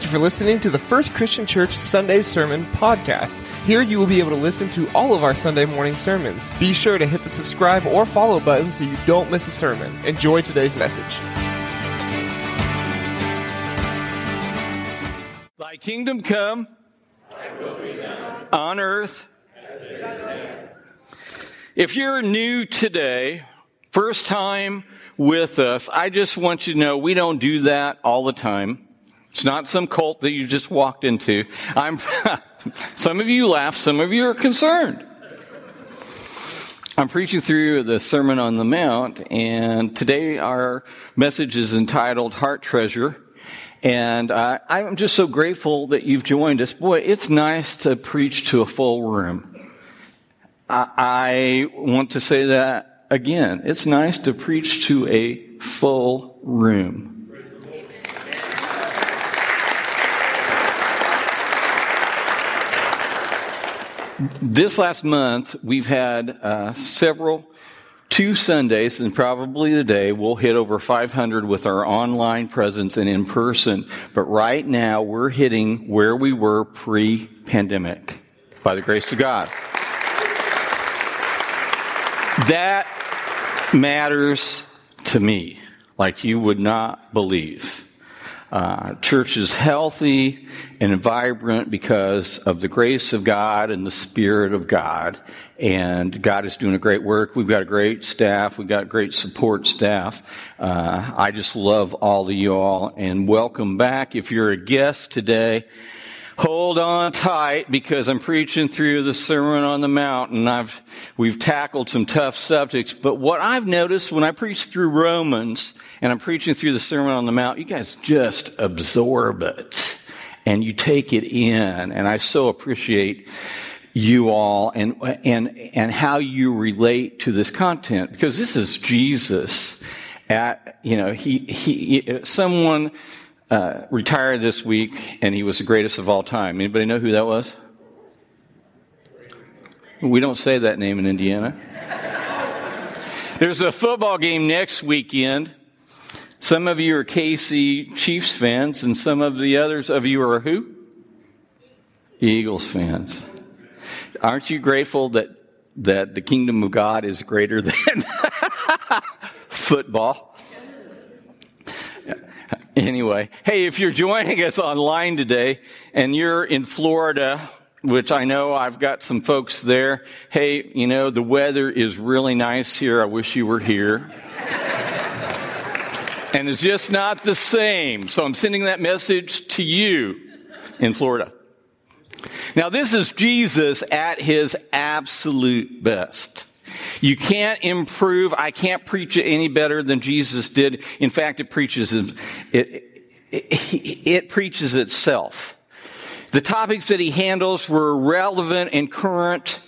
Thank you for listening to the First Christian Church Sunday Sermon Podcast. Here you will be able to listen to all of our Sunday morning sermons. Be sure to hit the subscribe or follow button so you don't miss a sermon. Enjoy today's message. Thy kingdom come on earth. If you're new today, first time with us, I just want you to know we don't do that all the time. It's not some cult that you just walked into. I'm, some of you laugh, some of you are concerned. I'm preaching through the Sermon on the Mount, and today our message is entitled Heart Treasure. And uh, I'm just so grateful that you've joined us. Boy, it's nice to preach to a full room. I, I want to say that again. It's nice to preach to a full room. This last month, we've had uh, several, two Sundays, and probably today, we'll hit over 500 with our online presence and in person. But right now, we're hitting where we were pre pandemic by the grace of God. That matters to me like you would not believe. Uh, church is healthy and vibrant because of the grace of God and the Spirit of God. And God is doing a great work. We've got a great staff. We've got great support staff. Uh, I just love all of you all and welcome back. If you're a guest today, hold on tight because I'm preaching through the Sermon on the Mount and I've, we've tackled some tough subjects. But what I've noticed when I preach through Romans and I'm preaching through the Sermon on the Mount, you guys just absorb it and you take it in. And I so appreciate you all and, and, and how you relate to this content because this is Jesus at, you know, he, he, someone, uh, retired this week, and he was the greatest of all time. Anybody know who that was? We don't say that name in Indiana. There's a football game next weekend. Some of you are KC Chiefs fans, and some of the others of you are who? Eagles fans. Aren't you grateful that that the kingdom of God is greater than football? Anyway, hey, if you're joining us online today and you're in Florida, which I know I've got some folks there, hey, you know, the weather is really nice here. I wish you were here. and it's just not the same. So I'm sending that message to you in Florida. Now, this is Jesus at his absolute best. You can't improve. I can't preach it any better than Jesus did. In fact, it preaches it, it, it, preaches itself. The topics that he handles were relevant and current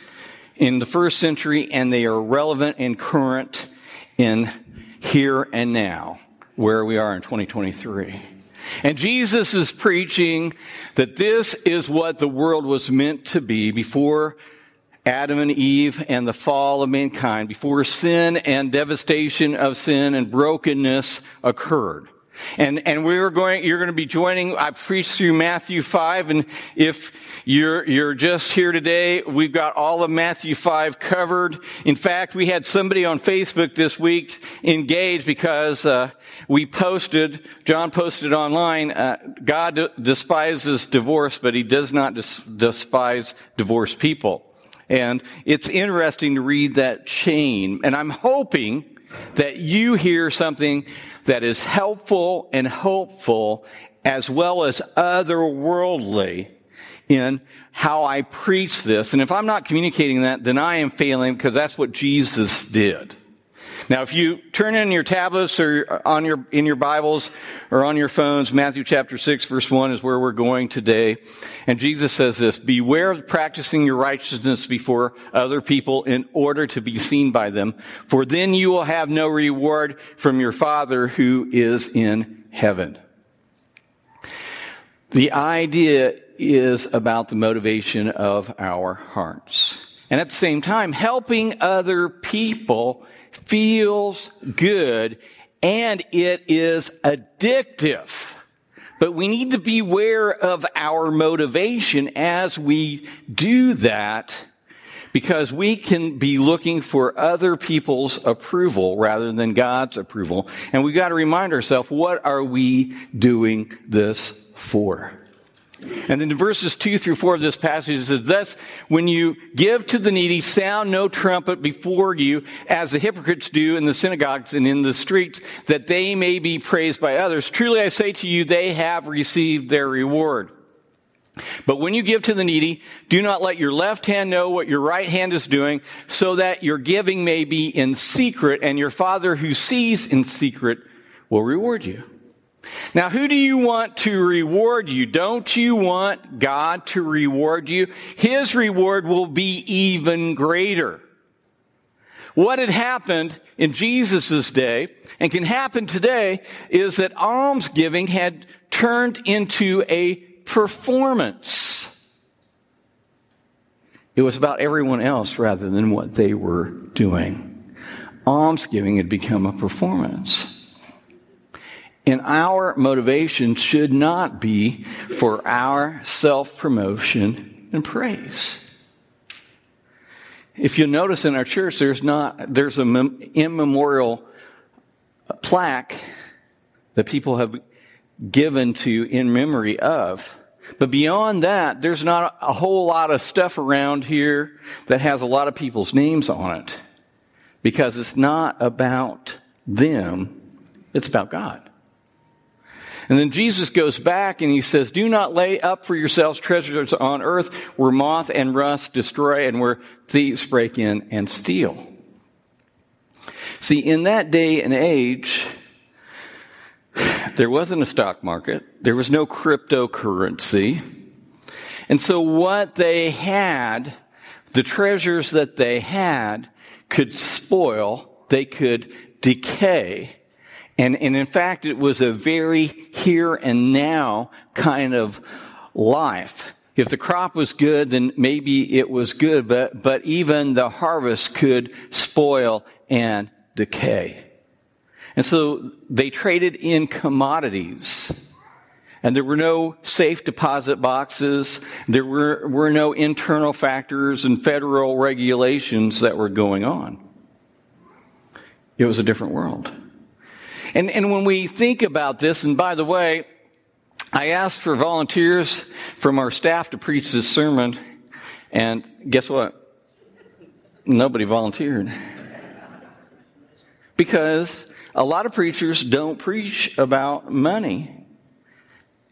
in the first century, and they are relevant and current in here and now, where we are in 2023. And Jesus is preaching that this is what the world was meant to be before Adam and Eve and the fall of mankind, before sin and devastation of sin and brokenness occurred. And, and we're going, you're going to be joining, I preached through Matthew 5, and if you're, you're just here today, we've got all of Matthew 5 covered. In fact, we had somebody on Facebook this week engaged because, uh, we posted, John posted online, uh, God despises divorce, but he does not despise divorced people. And it's interesting to read that chain. And I'm hoping that you hear something that is helpful and hopeful as well as otherworldly in how I preach this. And if I'm not communicating that, then I am failing because that's what Jesus did. Now, if you turn in your tablets or on your, in your Bibles or on your phones, Matthew chapter 6 verse 1 is where we're going today. And Jesus says this, beware of practicing your righteousness before other people in order to be seen by them, for then you will have no reward from your Father who is in heaven. The idea is about the motivation of our hearts. And at the same time, helping other people feels good and it is addictive. But we need to beware of our motivation as we do that because we can be looking for other people's approval rather than God's approval. And we've got to remind ourselves, what are we doing this for? And then in verses 2 through 4 of this passage, it says, Thus, when you give to the needy, sound no trumpet before you, as the hypocrites do in the synagogues and in the streets, that they may be praised by others. Truly I say to you, they have received their reward. But when you give to the needy, do not let your left hand know what your right hand is doing, so that your giving may be in secret, and your Father who sees in secret will reward you. Now, who do you want to reward you? Don't you want God to reward you? His reward will be even greater. What had happened in Jesus' day and can happen today is that almsgiving had turned into a performance. It was about everyone else rather than what they were doing. Almsgiving had become a performance. And our motivation should not be for our self promotion and praise. If you notice in our church, there's not, there's an immemorial plaque that people have given to in memory of. But beyond that, there's not a whole lot of stuff around here that has a lot of people's names on it. Because it's not about them, it's about God. And then Jesus goes back and he says, Do not lay up for yourselves treasures on earth where moth and rust destroy and where thieves break in and steal. See, in that day and age, there wasn't a stock market. There was no cryptocurrency. And so what they had, the treasures that they had, could spoil, they could decay, and, and in fact, it was a very here and now kind of life. If the crop was good, then maybe it was good, but, but even the harvest could spoil and decay. And so they traded in commodities. And there were no safe deposit boxes. There were, were no internal factors and federal regulations that were going on. It was a different world. And, and when we think about this, and by the way, I asked for volunteers from our staff to preach this sermon, and guess what? Nobody volunteered. Because a lot of preachers don't preach about money.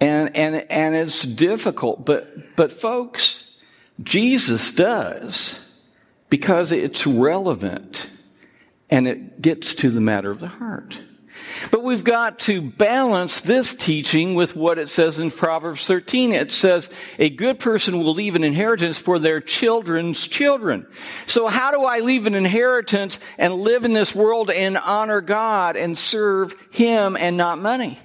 And, and, and it's difficult, but, but folks, Jesus does because it's relevant and it gets to the matter of the heart. But we've got to balance this teaching with what it says in Proverbs 13. It says, a good person will leave an inheritance for their children's children. So how do I leave an inheritance and live in this world and honor God and serve Him and not money?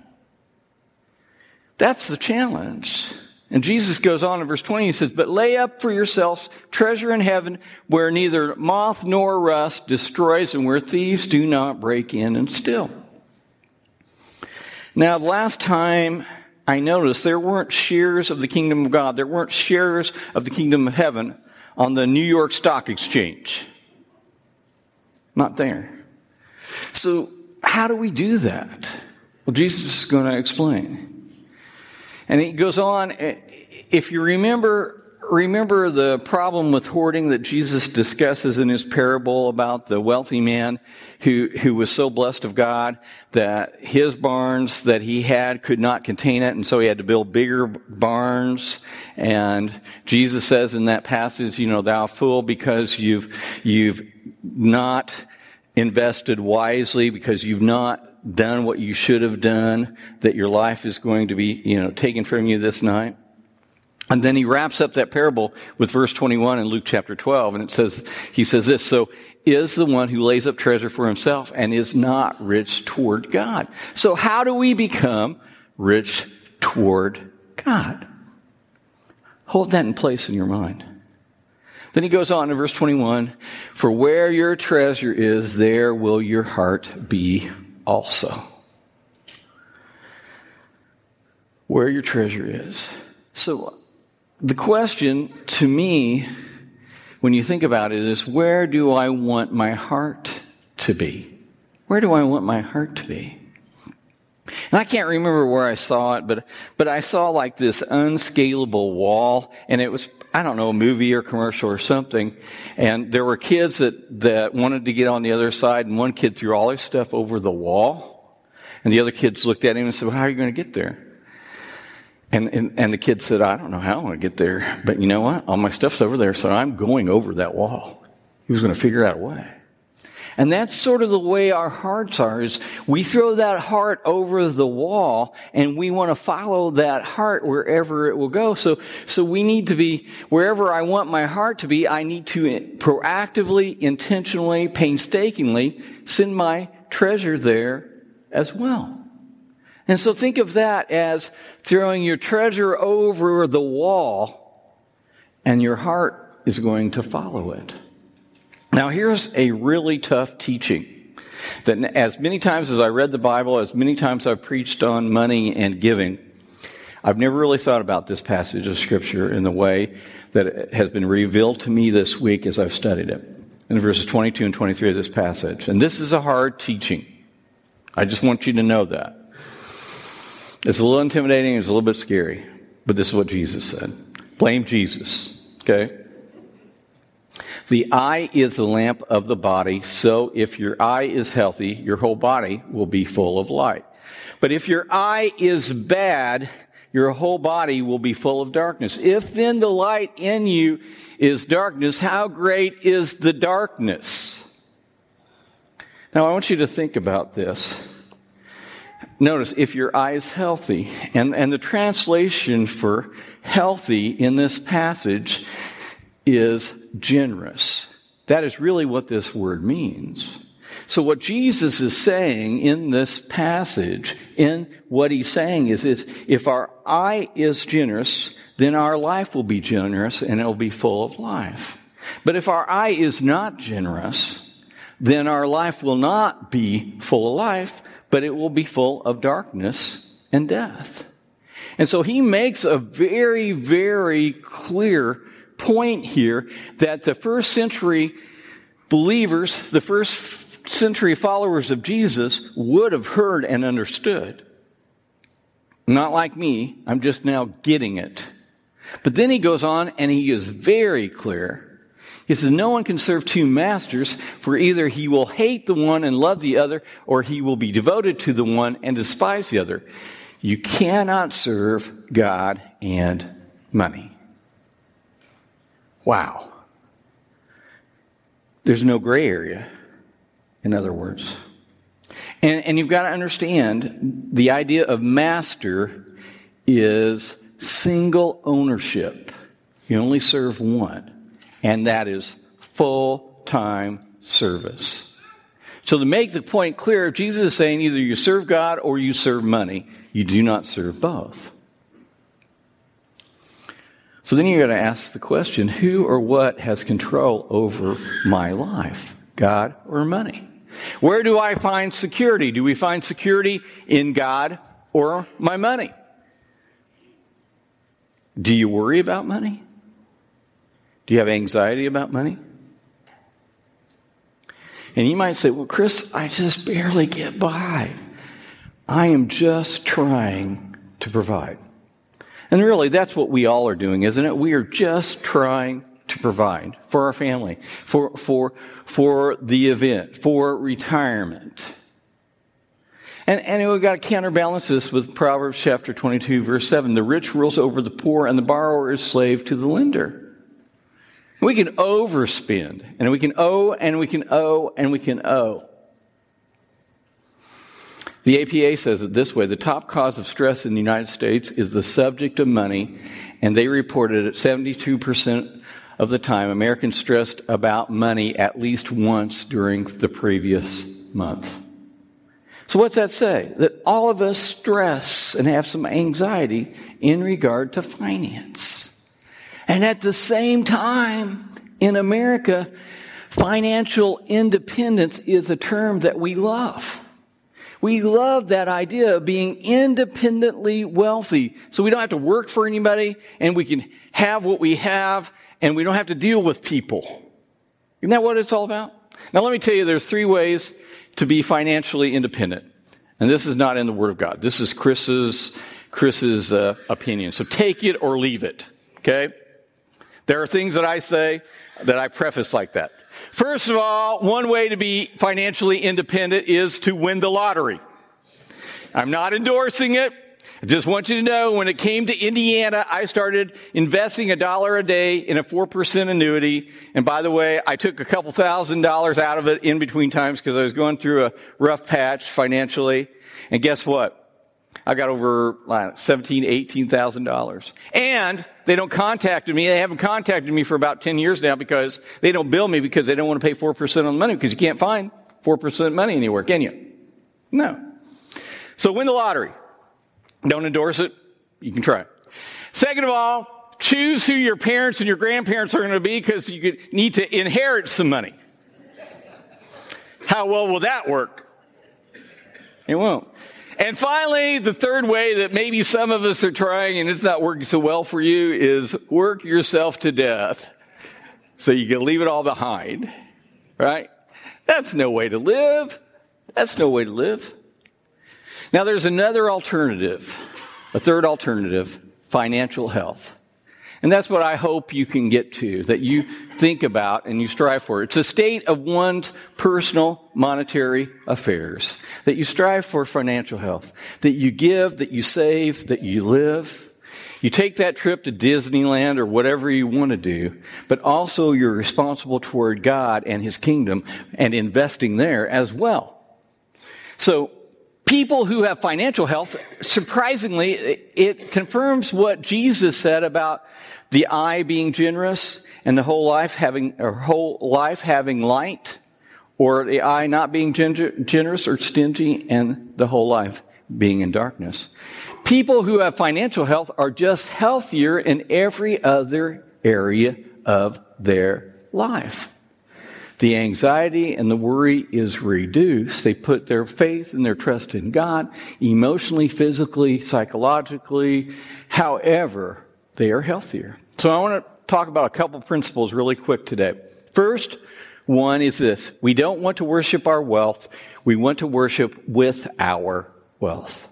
That's the challenge. And Jesus goes on in verse 20, he says, But lay up for yourselves treasure in heaven where neither moth nor rust destroys and where thieves do not break in and steal. Now, last time I noticed there weren't shares of the kingdom of God, there weren't shares of the kingdom of heaven on the New York Stock Exchange. Not there. So, how do we do that? Well, Jesus is going to explain. And he goes on, if you remember remember the problem with hoarding that Jesus discusses in his parable about the wealthy man who, who was so blessed of God that his barns that he had could not contain it, and so he had to build bigger barns. And Jesus says in that passage, you know, thou fool, because you've, you've not invested wisely, because you've not done what you should have done, that your life is going to be, you know, taken from you this night. And then he wraps up that parable with verse 21 in Luke chapter 12. And it says, he says this, so is the one who lays up treasure for himself and is not rich toward God. So how do we become rich toward God? Hold that in place in your mind. Then he goes on in verse 21, for where your treasure is, there will your heart be also. where your treasure is. So the question to me, when you think about it, is where do I want my heart to be? Where do I want my heart to be? And I can't remember where I saw it, but, but I saw like this unscalable wall, and it was, I don't know, a movie or commercial or something. And there were kids that, that wanted to get on the other side, and one kid threw all his stuff over the wall. And the other kids looked at him and said, well, how are you going to get there? And, and, and the kid said, I don't know how I'm going to get there, but you know what? All my stuff's over there, so I'm going over that wall. He was going to figure out a way. And that's sort of the way our hearts are is we throw that heart over the wall and we want to follow that heart wherever it will go. So, so we need to be, wherever I want my heart to be, I need to proactively, intentionally, painstakingly send my treasure there as well. And so think of that as throwing your treasure over the wall and your heart is going to follow it. Now, here's a really tough teaching that as many times as I read the Bible, as many times I've preached on money and giving, I've never really thought about this passage of Scripture in the way that it has been revealed to me this week as I've studied it. In verses 22 and 23 of this passage. And this is a hard teaching. I just want you to know that. It's a little intimidating, it's a little bit scary, but this is what Jesus said. Blame Jesus, okay? The eye is the lamp of the body, so if your eye is healthy, your whole body will be full of light. But if your eye is bad, your whole body will be full of darkness. If then the light in you is darkness, how great is the darkness? Now I want you to think about this. Notice if your eye is healthy, and, and the translation for healthy in this passage is generous. That is really what this word means. So what Jesus is saying in this passage, in what he's saying is, is if our eye is generous, then our life will be generous and it will be full of life. But if our eye is not generous, then our life will not be full of life, but it will be full of darkness and death. And so he makes a very, very clear point here that the first century believers, the first century followers of Jesus would have heard and understood. Not like me, I'm just now getting it. But then he goes on and he is very clear. He says, No one can serve two masters, for either he will hate the one and love the other, or he will be devoted to the one and despise the other. You cannot serve God and money. Wow. There's no gray area, in other words. And, and you've got to understand the idea of master is single ownership. You only serve one, and that is full time service. So, to make the point clear, Jesus is saying either you serve God or you serve money. You do not serve both. So then you got to ask the question who or what has control over my life? God or money? Where do I find security? Do we find security in God or my money? Do you worry about money? Do you have anxiety about money? And you might say, well, Chris, I just barely get by. I am just trying to provide. And really, that's what we all are doing, isn't it? We are just trying to provide for our family, for, for, for the event, for retirement. And, and we've got to counterbalance this with Proverbs chapter 22, verse 7. The rich rules over the poor, and the borrower is slave to the lender. We can overspend, and we can owe, and we can owe, and we can owe. The APA says it this way the top cause of stress in the United States is the subject of money, and they reported that 72% of the time Americans stressed about money at least once during the previous month. So, what's that say? That all of us stress and have some anxiety in regard to finance. And at the same time, in America, financial independence is a term that we love. We love that idea of being independently wealthy. So we don't have to work for anybody and we can have what we have and we don't have to deal with people. Isn't that what it's all about? Now let me tell you, there's three ways to be financially independent. And this is not in the Word of God. This is Chris's, Chris's uh, opinion. So take it or leave it. Okay? There are things that I say that I preface like that. First of all, one way to be financially independent is to win the lottery. I'm not endorsing it. I just want you to know when it came to Indiana, I started investing a dollar a day in a 4% annuity. And by the way, I took a couple thousand dollars out of it in between times because I was going through a rough patch financially. And guess what? I got over like, seventeen, eighteen thousand dollars, and they don't contact me. They haven't contacted me for about ten years now because they don't bill me because they don't want to pay four percent on the money because you can't find four percent money anywhere, can you? No. So win the lottery. Don't endorse it. You can try. Second of all, choose who your parents and your grandparents are going to be because you need to inherit some money. How well will that work? It won't. And finally, the third way that maybe some of us are trying and it's not working so well for you is work yourself to death so you can leave it all behind. Right? That's no way to live. That's no way to live. Now there's another alternative, a third alternative, financial health. And that's what I hope you can get to, that you think about and you strive for. It's a state of one's personal monetary affairs, that you strive for financial health, that you give, that you save, that you live. You take that trip to Disneyland or whatever you want to do, but also you're responsible toward God and His kingdom and investing there as well. So people who have financial health, surprisingly, it confirms what Jesus said about the eye being generous and the whole life having, or whole life having light, or the eye not being generous or stingy and the whole life being in darkness. People who have financial health are just healthier in every other area of their life. The anxiety and the worry is reduced. They put their faith and their trust in God, emotionally, physically, psychologically. However, they are healthier. So I want to talk about a couple principles really quick today. First, one is this. We don't want to worship our wealth. We want to worship with our wealth.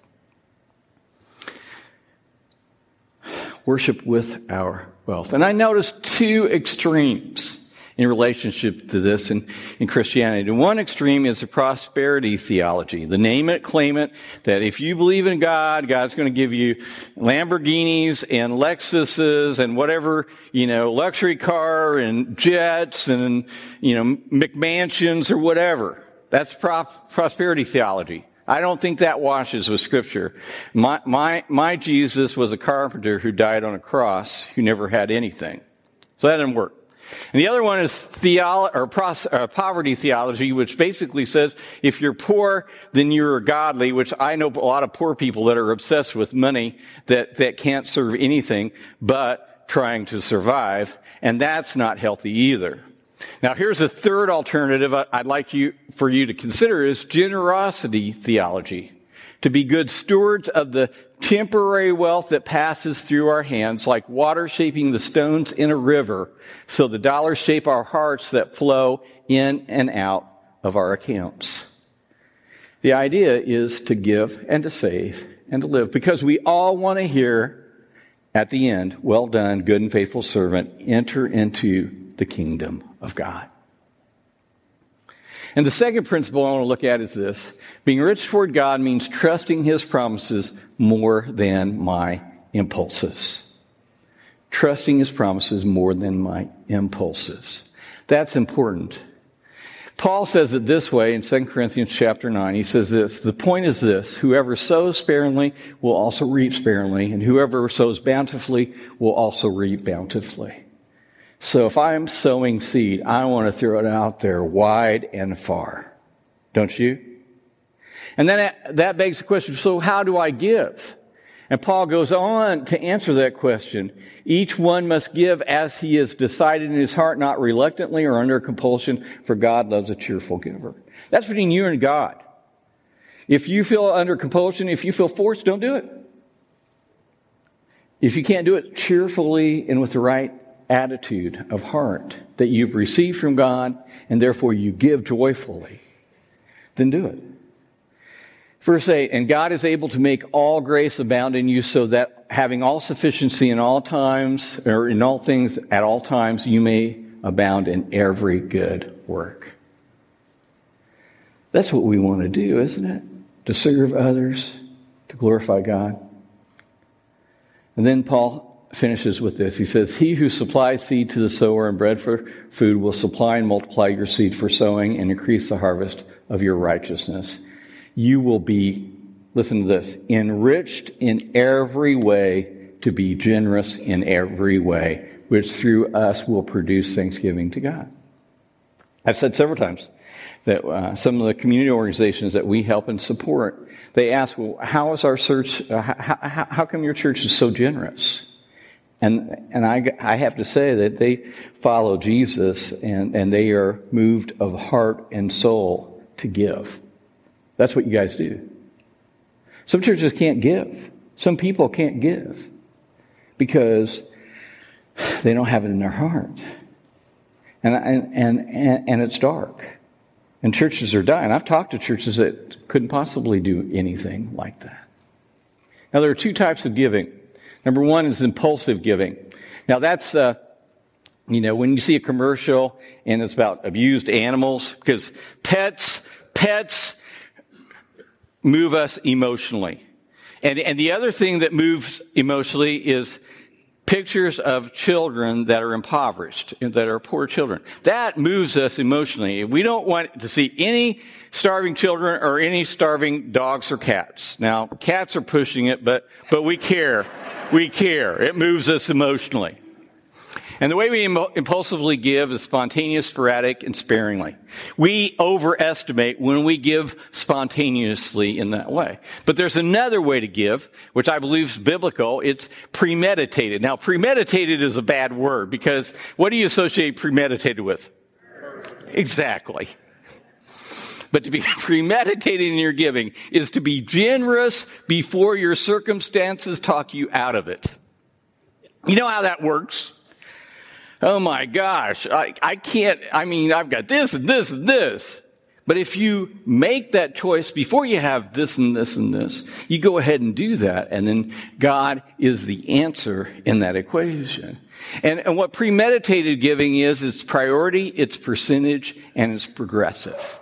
Worship with our wealth. And I noticed two extremes in relationship to this in, in Christianity. The one extreme is the prosperity theology, the name it, claim it, that if you believe in God, God's going to give you Lamborghinis and Lexuses and whatever, you know, luxury car and jets and, you know, McMansions or whatever. That's pro- prosperity theology. I don't think that washes with scripture. My, my, my Jesus was a carpenter who died on a cross who never had anything. So that didn't work. And the other one is theolo- or pros- uh, poverty theology, which basically says if you're poor, then you're godly, which I know a lot of poor people that are obsessed with money that, that can't serve anything but trying to survive. And that's not healthy either. Now here's a third alternative I'd like you, for you to consider is generosity theology. To be good stewards of the temporary wealth that passes through our hands, like water shaping the stones in a river, so the dollars shape our hearts that flow in and out of our accounts. The idea is to give and to save and to live because we all want to hear at the end, well done, good and faithful servant, enter into the kingdom of God. And the second principle I want to look at is this being rich toward God means trusting His promises more than my impulses. Trusting His promises more than my impulses. That's important. Paul says it this way in 2 Corinthians chapter 9. He says this, the point is this, whoever sows sparingly will also reap sparingly, and whoever sows bountifully will also reap bountifully. So if I'm sowing seed, I want to throw it out there wide and far. Don't you? And then that begs the question, so how do I give? And Paul goes on to answer that question. Each one must give as he has decided in his heart, not reluctantly or under compulsion, for God loves a cheerful giver. That's between you and God. If you feel under compulsion, if you feel forced, don't do it. If you can't do it cheerfully and with the right attitude of heart that you've received from God and therefore you give joyfully, then do it. Verse 8, and God is able to make all grace abound in you so that having all sufficiency in all times, or in all things at all times, you may abound in every good work. That's what we want to do, isn't it? To serve others, to glorify God. And then Paul finishes with this. He says, He who supplies seed to the sower and bread for food will supply and multiply your seed for sowing and increase the harvest of your righteousness. You will be, listen to this, enriched in every way to be generous in every way, which through us will produce thanksgiving to God. I've said several times that uh, some of the community organizations that we help and support, they ask, well, how is our church, uh, how, how, how come your church is so generous? And, and I, I have to say that they follow Jesus and, and they are moved of heart and soul to give. That's what you guys do. Some churches can't give. Some people can't give because they don't have it in their heart. And, and, and, and it's dark. And churches are dying. I've talked to churches that couldn't possibly do anything like that. Now, there are two types of giving. Number one is impulsive giving. Now, that's, uh, you know, when you see a commercial and it's about abused animals, because pets, pets move us emotionally. And, and the other thing that moves emotionally is pictures of children that are impoverished, and that are poor children. That moves us emotionally. We don't want to see any starving children or any starving dogs or cats. Now, cats are pushing it, but, but we care we care. It moves us emotionally. And the way we Im- impulsively give is spontaneous, sporadic, and sparingly. We overestimate when we give spontaneously in that way. But there's another way to give, which I believe is biblical. It's premeditated. Now, premeditated is a bad word because what do you associate premeditated with? Exactly. But to be premeditated in your giving is to be generous before your circumstances talk you out of it. You know how that works? Oh my gosh, I, I can't, I mean, I've got this and this and this. But if you make that choice before you have this and this and this, you go ahead and do that, and then God is the answer in that equation. And, and what premeditated giving is, it's priority, it's percentage, and it's progressive.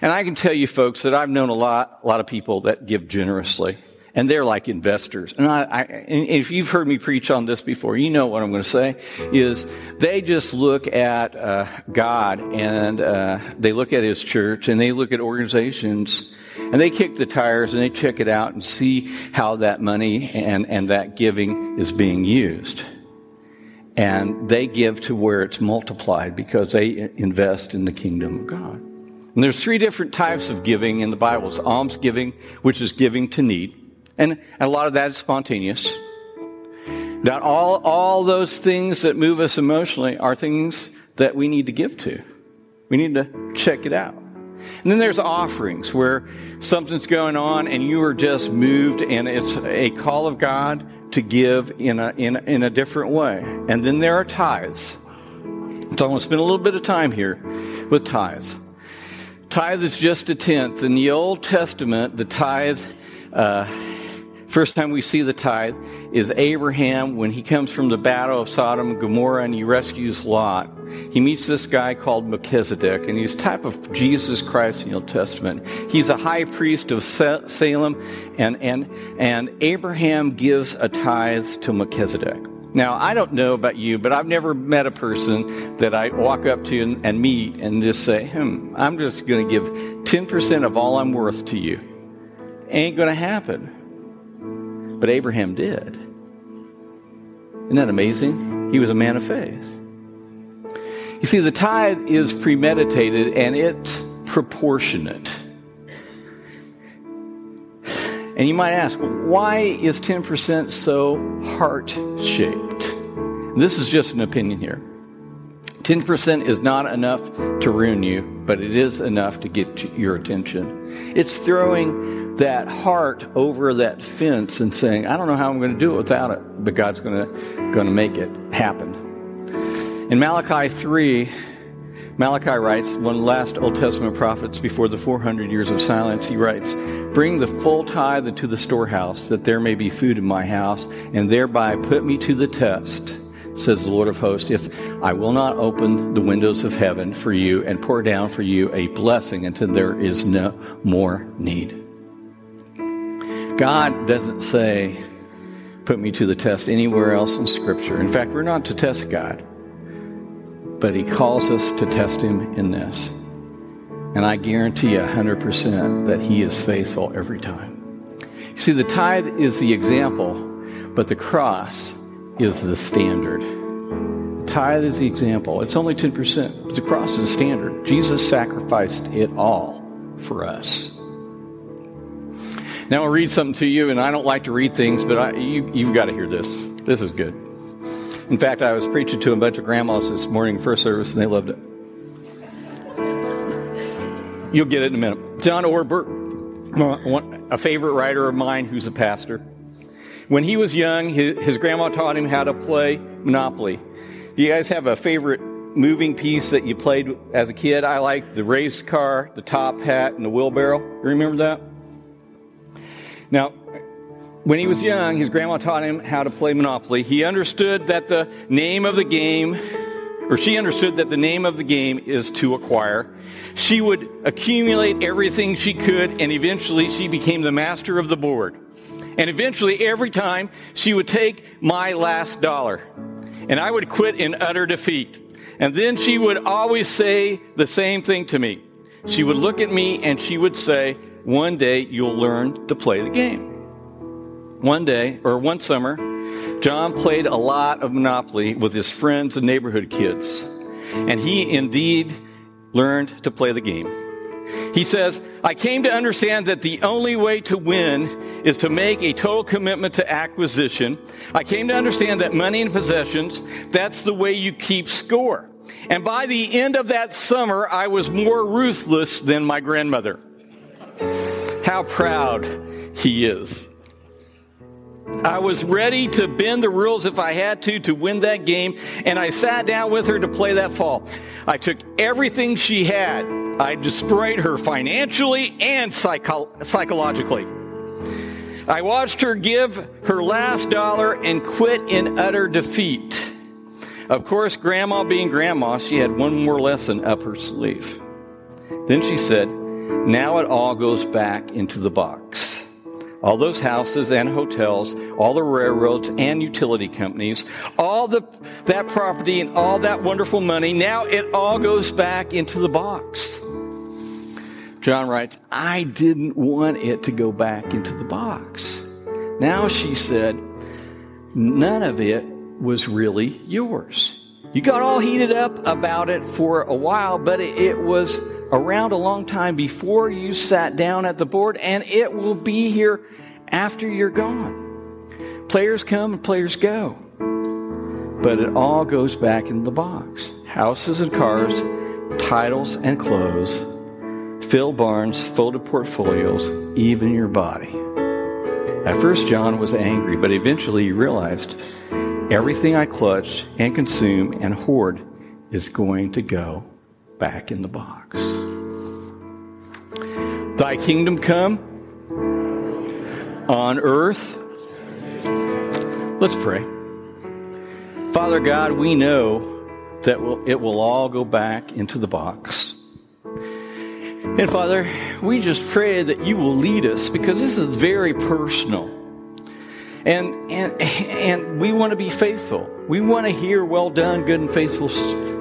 And I can tell you, folks, that I've known a lot, a lot of people that give generously, and they're like investors. And, I, I, and if you've heard me preach on this before, you know what I'm going to say is they just look at uh, God and uh, they look at His church and they look at organizations and they kick the tires and they check it out and see how that money and, and that giving is being used. And they give to where it's multiplied because they invest in the kingdom of God. And there's three different types of giving in the Bible. It's alms giving, which is giving to need. And a lot of that is spontaneous. Not all, all those things that move us emotionally are things that we need to give to. We need to check it out. And then there's offerings where something's going on and you are just moved and it's a call of God to give in a, in, in a different way. And then there are tithes. So I want to spend a little bit of time here with tithes. Tithe is just a tenth. In the Old Testament, the tithe, uh, first time we see the tithe is Abraham when he comes from the battle of Sodom and Gomorrah and he rescues Lot. He meets this guy called Melchizedek, and he's type of Jesus Christ in the Old Testament. He's a high priest of Salem, and, and, and Abraham gives a tithe to Melchizedek. Now, I don't know about you, but I've never met a person that I walk up to and, and meet and just say, hmm, I'm just going to give 10% of all I'm worth to you. Ain't going to happen. But Abraham did. Isn't that amazing? He was a man of faith. You see, the tithe is premeditated and it's proportionate. And you might ask, why is 10% so heart shaped? This is just an opinion here. 10% is not enough to ruin you, but it is enough to get your attention. It's throwing that heart over that fence and saying, I don't know how I'm going to do it without it, but God's going to, going to make it happen. In Malachi 3, Malachi writes, one last Old Testament prophets before the 400 years of silence, he writes, Bring the full tithe into the storehouse, that there may be food in my house, and thereby put me to the test says the Lord of hosts, if I will not open the windows of heaven for you and pour down for you a blessing until there is no more need. God doesn't say, put me to the test anywhere else in Scripture. In fact, we're not to test God, but He calls us to test Him in this. And I guarantee you 100% that He is faithful every time. See, the tithe is the example, but the cross is the standard. Tithe is the example. It's only 10%, but the cross is the standard. Jesus sacrificed it all for us. Now I'll read something to you, and I don't like to read things, but I, you, you've got to hear this. This is good. In fact, I was preaching to a bunch of grandmas this morning, first service, and they loved it. You'll get it in a minute. John Ortberg, a favorite writer of mine who's a pastor. When he was young, his, his grandma taught him how to play Monopoly. Do you guys have a favorite moving piece that you played as a kid? I like the race car, the top hat, and the wheelbarrow. You remember that? Now, when he was young, his grandma taught him how to play Monopoly. He understood that the name of the game, or she understood that the name of the game is to acquire. She would accumulate everything she could, and eventually she became the master of the board. And eventually, every time, she would take my last dollar. And I would quit in utter defeat. And then she would always say the same thing to me. She would look at me and she would say, One day you'll learn to play the game. One day, or one summer, John played a lot of Monopoly with his friends and neighborhood kids. And he indeed learned to play the game. He says, I came to understand that the only way to win is to make a total commitment to acquisition. I came to understand that money and possessions, that's the way you keep score. And by the end of that summer, I was more ruthless than my grandmother. How proud he is. I was ready to bend the rules if I had to to win that game, and I sat down with her to play that fall. I took everything she had I destroyed her financially and psycho- psychologically. I watched her give her last dollar and quit in utter defeat. Of course, Grandma being Grandma, she had one more lesson up her sleeve. Then she said, Now it all goes back into the box all those houses and hotels, all the railroads and utility companies, all the, that property and all that wonderful money, now it all goes back into the box. John writes, I didn't want it to go back into the box. Now she said, none of it was really yours. You got all heated up about it for a while, but it was around a long time before you sat down at the board, and it will be here after you're gone. Players come and players go, but it all goes back in the box houses and cars, titles and clothes, Phil Barnes, folded portfolios, even your body. At first, John was angry, but eventually he realized everything I clutch and consume and hoard is going to go back in the box. Thy kingdom come on earth. Let's pray. Father God, we know that it will all go back into the box. And Father, we just pray that you will lead us because this is very personal. And, and, and we want to be faithful. We want to hear, well done, good and faithful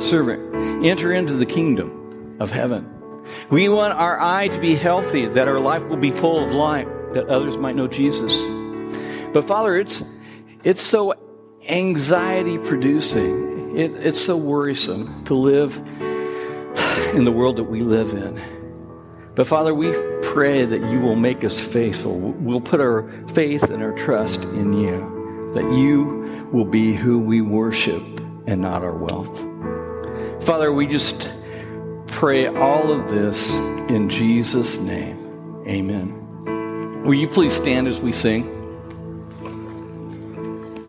servant. Enter into the kingdom of heaven. We want our eye to be healthy, that our life will be full of light, that others might know Jesus. But Father, it's, it's so anxiety producing. It, it's so worrisome to live in the world that we live in. But Father, we pray that you will make us faithful. We'll put our faith and our trust in you, that you will be who we worship and not our wealth. Father, we just pray all of this in Jesus' name. Amen. Will you please stand as we sing?